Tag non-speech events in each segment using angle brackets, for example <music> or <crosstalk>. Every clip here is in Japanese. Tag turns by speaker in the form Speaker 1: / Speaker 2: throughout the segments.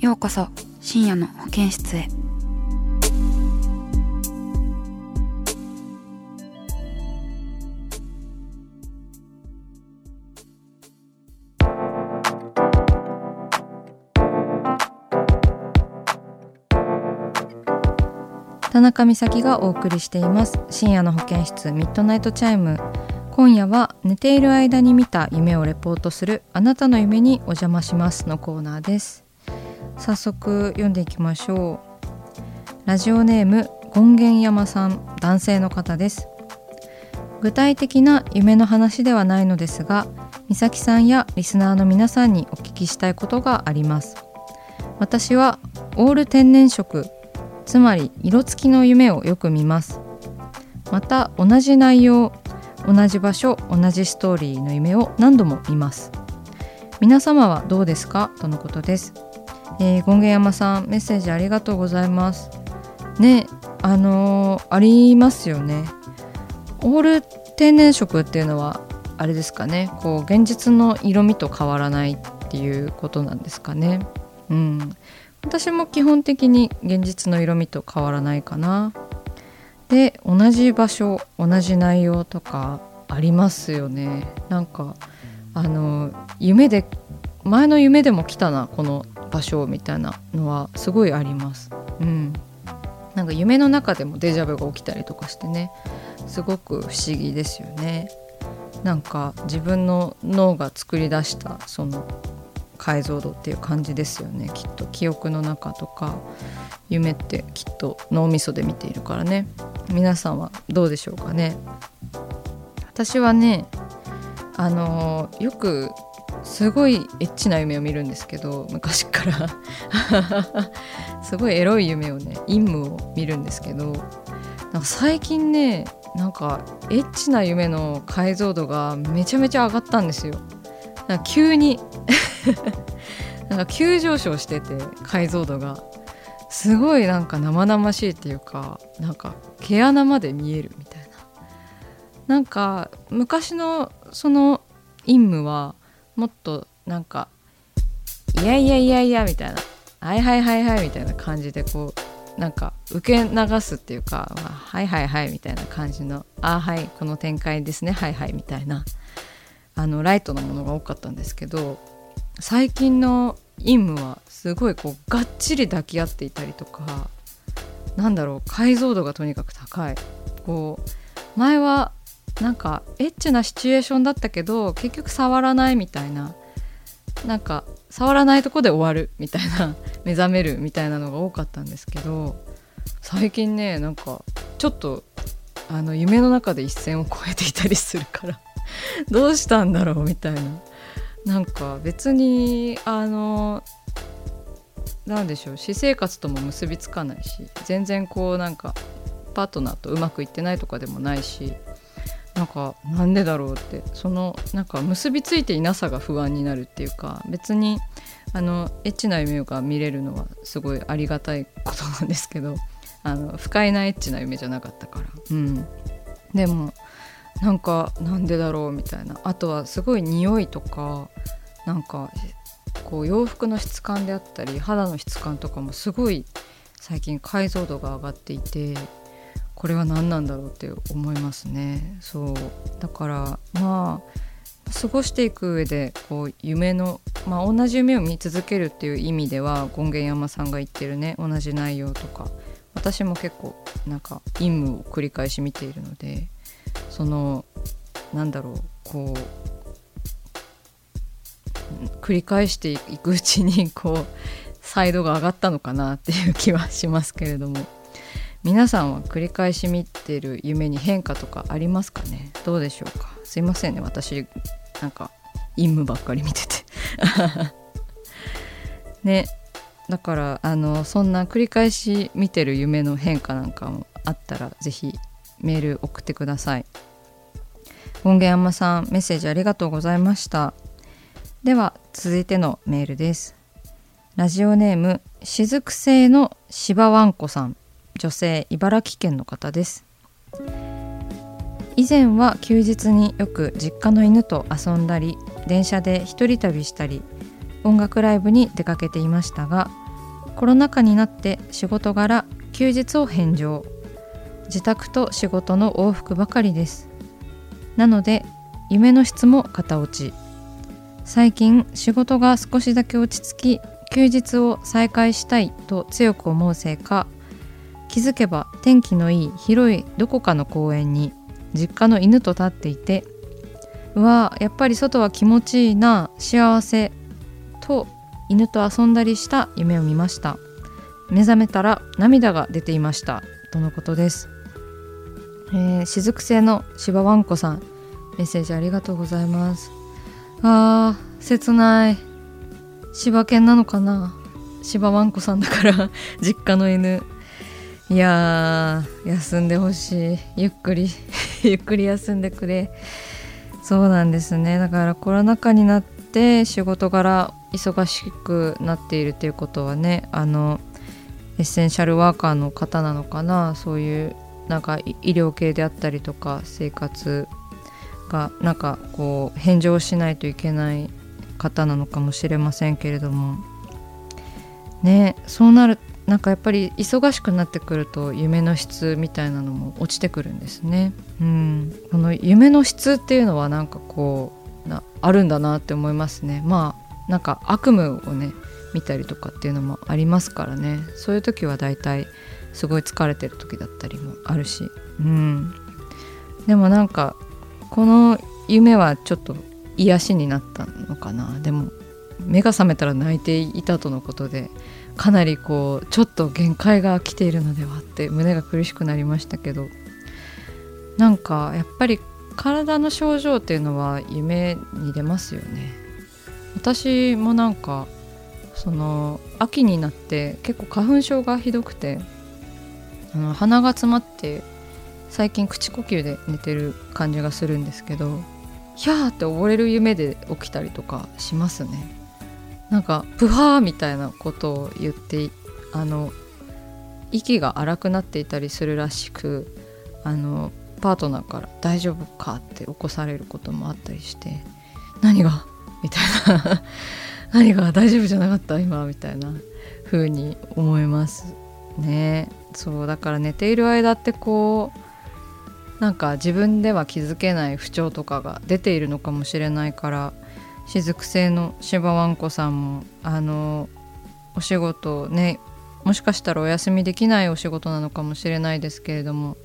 Speaker 1: ようこそ深夜の保健室へ。
Speaker 2: 田中美咲がお送りしています。深夜の保健室ミッドナイトチャイム。今夜は寝ている間に見た夢をレポートするあなたの夢にお邪魔しますのコーナーです。早速読んでいきましょう。ラジオネーム権現山さん男性の方です。具体的な夢の話ではないのですが美咲さんやリスナーの皆さんにお聞きしたいことがあります。私はオール天然色つまり色付きの夢をよく見ます。また同じ内容同じ場所同じストーリーの夢を何度も見ます。皆様はどうですか？とのことです。えー、権現山さんメッセージありがとうございます。ねあのー、ありますよね。オール天然色っていうのはあれですかね。こう現実の色味と変わらないっていうことなんですかね。うん。私も基本的に現実の色味と変わらないかな。で同じ場所同じ内容とかありますよね。なんかあの夢で前の夢でも来たなこの場所みたいなのはすごいあります。うん。なんか夢の中でもデジャブが起きたりとかしてねすごく不思議ですよね。なんか自分の脳が作り出したその解像度っていう感じですよね。きっと。記憶の中とか夢ってきっと脳みそで見ているからね。皆さんはどうでしょうかね。私はねあのよくすごいエッチな夢を見るんですけど昔から。<laughs> すごいエロい夢をね陰夢を見るんですけどなんか最近ねなんかエッチな夢の解像度がめちゃめちゃ上がったんですよ。なんか急に。<laughs> なんか急上昇してて解像度が。すごいなんか生々しいっていうかなんか毛穴まで見えるみたいな。なんか昔のその陰夢はもっとなんか「いやいやいやいや」みたいな「はいはいはいはい」みたいな感じでこうなんか受け流すっていうか「まあ、はいはいはい」みたいな感じの「あはいこの展開ですねはいはい」みたいなあのライトのものが多かったんですけど最近の陰夢はすごいこうがっちり抱き合っていたりとかなんだろう解像度がとにかく高い。こう前はなんかエッチなシチュエーションだったけど結局触らないみたいな。なんか触らないとこで終わるみたいな。<laughs> 目覚めるみたいなのが多かったんですけど最近ねなんかちょっとあの夢の中で一線を越えていたりするから <laughs> どうしたんだろうみたいな。なんか別にあのなんでしょう私生活とも結びつかないし全然こうなんかパートナーとうまくいってないとかでもないしなんかなんでだろうって。そのなんか結びついていなさが不安になるっていうか別にあのエッチな夢が見れるのはすごいありがたいことなんですけどあの不快なエッチな夢じゃなかったから。うん。でもなんかなんでだろうみたいな。あとはすごい匂いとかなんかこう洋服の質感であったり肌の質感とかもすごい最近解像度が上がっていてこれは何なんだろうって思いますね。そう。だからまあ過ごしていく上でこう夢の、まあ、同じ夢を見続けるっていう意味では権現山さんが言ってるね同じ内容とか私も結構なんか陰夢を繰り返し見ているのでそのなんだろうこう繰り返していくうちにこうサイドが上がったのかなっていう気はしますけれども。皆さんは繰り返し見てる夢に変化とかありますかね？どうでしょうか？すいませんね私なんか陰夢ばっかり見てて。<laughs> ね。だからあのそんな繰り返し見てる夢の変化なんかもあったら是非メール送ってください。権現山さんメッセージありがとうございました。では続いてのメールです。ラジオネーム雫製の芝わんこさん。女性茨城県の方です。以前は休日によく実家の犬と遊んだり電車で一人旅したり音楽ライブに出かけていましたがコロナ禍になって仕事柄休日を返上。自宅と仕事の往復ばかりです。なので夢の質も型落ち。最近仕事が少しだけ落ち着き休日を再開したいと強く思うせいか気づけば天気のいい広いどこかの公園に実家の犬と立っていてうわやっぱり外は気持ちいいな幸せと犬と遊んだりした夢を見ました。目覚めたら涙が出ていましたとのことです、えー、雫製の芝わんこさんメッセージありがとうございます。あー切ない。柴犬なのかな？柴わんこさんだから実家の犬。いや休んでほしい。ゆっくり <laughs> ゆっくり休んでくれ。そうなんですね。だからコロナ禍になって仕事柄忙しくなっているということはねあのエッセンシャルワーカーの方なのかな。そういうなんか医療系であったりとか生活がなんかこう返上しないといけない方なのかもしれませんけれども。ねそうなるなんかやっぱり忙しくなってくると夢の質みたいなのも落ちてくるんですね。うん、この夢の質っていうのはなんかこうなあるんだなって思いますね。まあなんか悪夢をね見たりとかっていうのもありますからね。そういう時はだいたいすごい疲れてる時だったりもあるし、うん、でもなんかこの夢はちょっと癒しになったのかな。でも目が覚めたら泣いていたとのことでかなりこうちょっと限界が来ているのではって胸が苦しくなりましたけどなんかやっぱり体の症状っていうのは夢に出ますよね。私もなんかその秋になって結構花粉症がひどくてあの鼻が詰まって最近口呼吸で寝てる感じがするんですけどヒャーって溺れる夢で起きたりとかしますね。なんかプハーみたいなことを言ってあの息が荒くなっていたりするらしくあのパートナーから「大丈夫か?」って起こされることもあったりして「何が?」みたいな「<laughs> 何が？大丈夫じゃなかった？今」みたいな。風に思います。ね。そうだから寝ている間ってこうなんか自分では気づけない不調とかが出ているのかもしれないから雫製の芝わんこさんもあのお仕事ねもしかしたらお休みできないお仕事なのかもしれないですけれども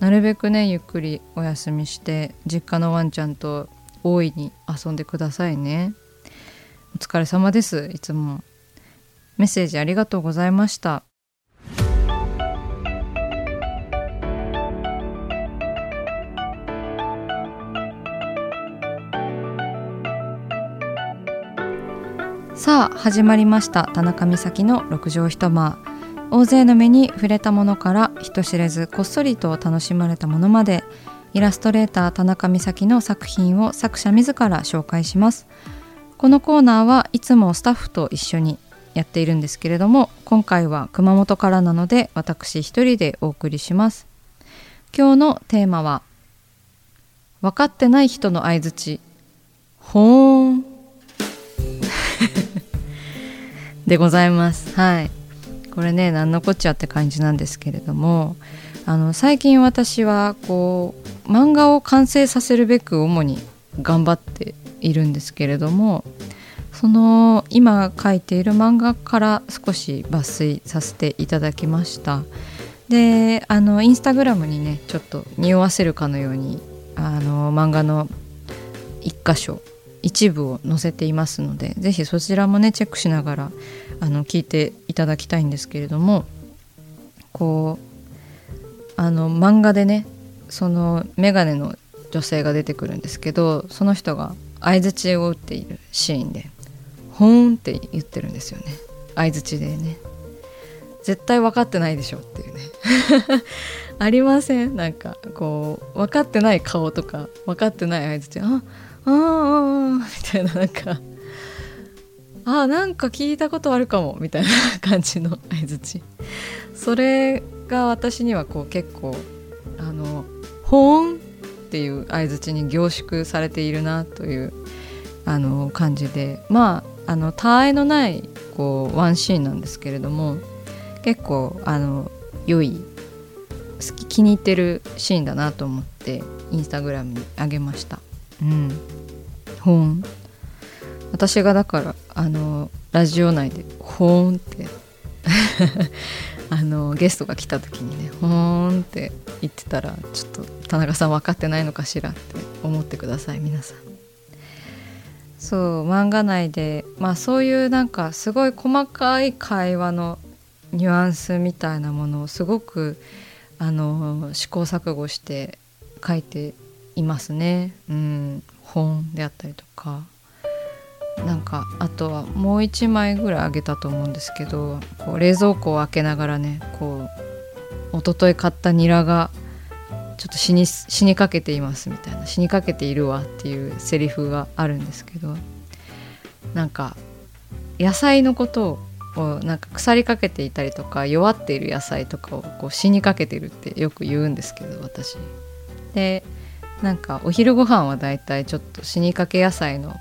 Speaker 2: なるべくねゆっくりお休みして実家のワンちゃんと大いに遊んでくださいね。お疲れ様ですいつも。メッセージありがとうございました。さあ始まりました。田中美咲の六畳一間。大勢の目に触れたものから人知れずこっそりと楽しまれたものまでイラストレーター田中美咲の作品を作者自ら紹介します。このコーナーはいつもスタッフと一緒にやっているんですけれども今回は熊本からなので私一人でお送りします。今日のテーマは分かってない人の相づちほーん。でございます。はい。これね何のこっちゃって感じなんですけれどもあの最近私はこう漫画を完成させるべく主に頑張っているんですけれどもその今書いている漫画から少し抜粋させていただきました。であのインスタグラムにねちょっと匂わせるかのようにあの漫画の一箇所一部を載せていますので是非そちらもねチェックしながらあの聞いていただきたいんですけれどもこうあの漫画でねその眼鏡の女性が出てくるんですけどその人が相づちを打っているシーンで「ほーん」って言ってるんですよね。相づちでね。絶対分かってないでしょっていうね。ありません。なんかこう分かってない顔とか分かってない相づちああああみたいななんか。あなんか聞いたことあるかもみたいな感じの相づちそれが私にはこう結構あの「ほーん」っていう相づちに凝縮されているなというあの感じで。まああの他愛のないこうワンシーンなんですけれども結構あの良い好き気に入ってるシーンだなと思ってインスタグラムにあげました。うん。本私がだからあのラジオ内で「ほーん」って <laughs> あのゲストが来た時にね「ほーん」って言ってたらちょっと田中さん分かってないのかしらって思ってください皆さん。そう漫画内でまあそういうなんかすごい細かい会話のニュアンスみたいなものをすごくあの試行錯誤して書いていますね。うん、本であったりとか。なんかあとはもう1枚ぐらいあげたと思うんですけどこう冷蔵庫を開けながらねこう一昨日買ったニラがちょっと死に死にかけていますみたいな。死にかけているわっていうセリフがあるんですけどなんか野菜のことをなんか腐りかけていたりとか弱っている野菜とかをこう死にかけてるってよく言うんですけど私。でなんかお昼ご飯はだいたいちょっと死にかけ野菜の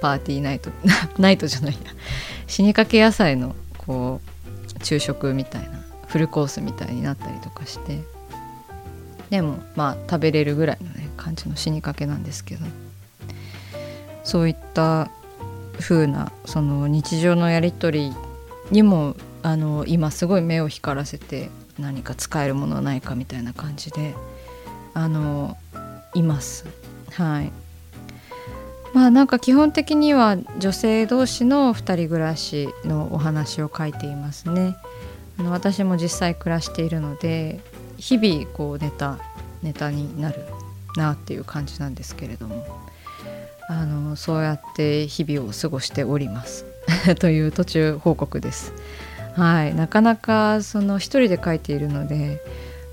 Speaker 2: パーティーナイト <laughs> ナイトじゃないや。死にかけ野菜のこう昼食みたいなフルコースみたいになったりとかして。でもまあ食べれるぐらいのね感じの死にかけなんですけど。そういった風なその日常のやり取りにもあの今すごい目を光らせて何か使えるものはないかみたいな感じであのいます。はい。まあなんか基本的には女性同士の2人暮らしのお話を書いていますね。あの私も実際暮らしているので日々こうネタネタになるなっていう感じなんですけれどもあのそうやって日々を過ごしております。<laughs> という途中報告です。はい。なかなかその一人で書いているので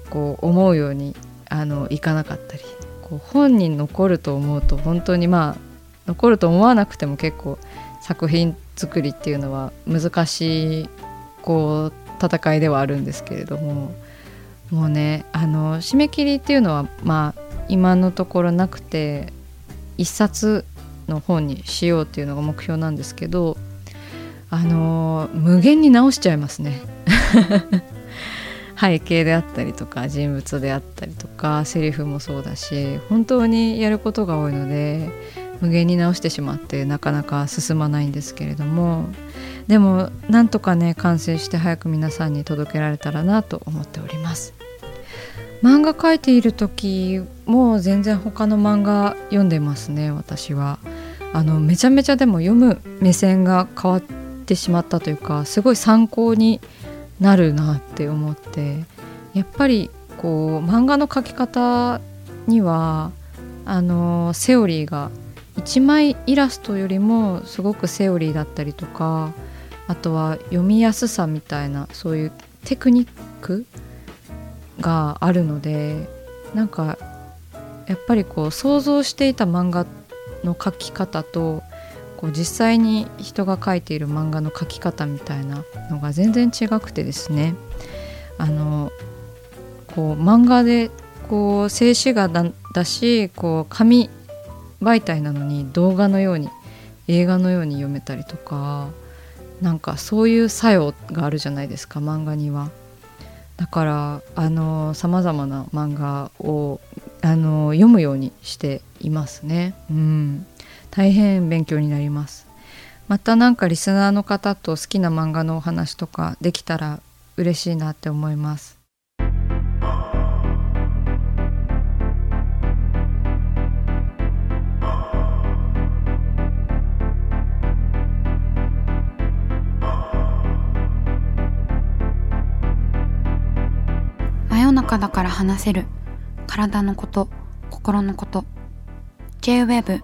Speaker 2: こう思うようにあのいかなかったりこう本に残ると思うと本当にまあ残ると思わなくても結構作品作りっていうのは難しいこう戦いではあるんですけれどももうねあの締め切りっていうのはまあ今のところなくて一冊の本にしようっていうのが目標なんですけどあの無限に直しちゃいますね。<laughs> 背景であったりとか人物であったりとかセリフもそうだし本当にやることが多いので無限に直してしまってなかなか進まないんですけれどもでもなんとかね完成して早く皆さんに届けられたらなと思っております。漫画描いている時も全然他の漫画読んでますね私は。あのめちゃめちゃでも読む目線が変わってしまったというかすごい参考になるなって思ってやっぱりこう漫画の描き方にはあのセオリーが1枚イラストよりもすごくセオリーだったりとかあとは読みやすさみたいなそういうテクニックがあるのでなんかやっぱりこう想像していた漫画の描き方とこう実際に人が描いている漫画の描き方みたいなのが全然違くてですねあのこう漫画でこう静止画だだしこう紙媒体なのに動画のように映画のように読めたりとかなんかそういう作用があるじゃないですか漫画には。だからあのさまざまな漫画をあの読むようにしていますね。うん、大変勉強になります。またなんかリスナーの方と好きな漫画のお話とかできたら嬉しいなって思います。
Speaker 1: 真夜中だから話せる。体のこと心のこと。 J-WAVE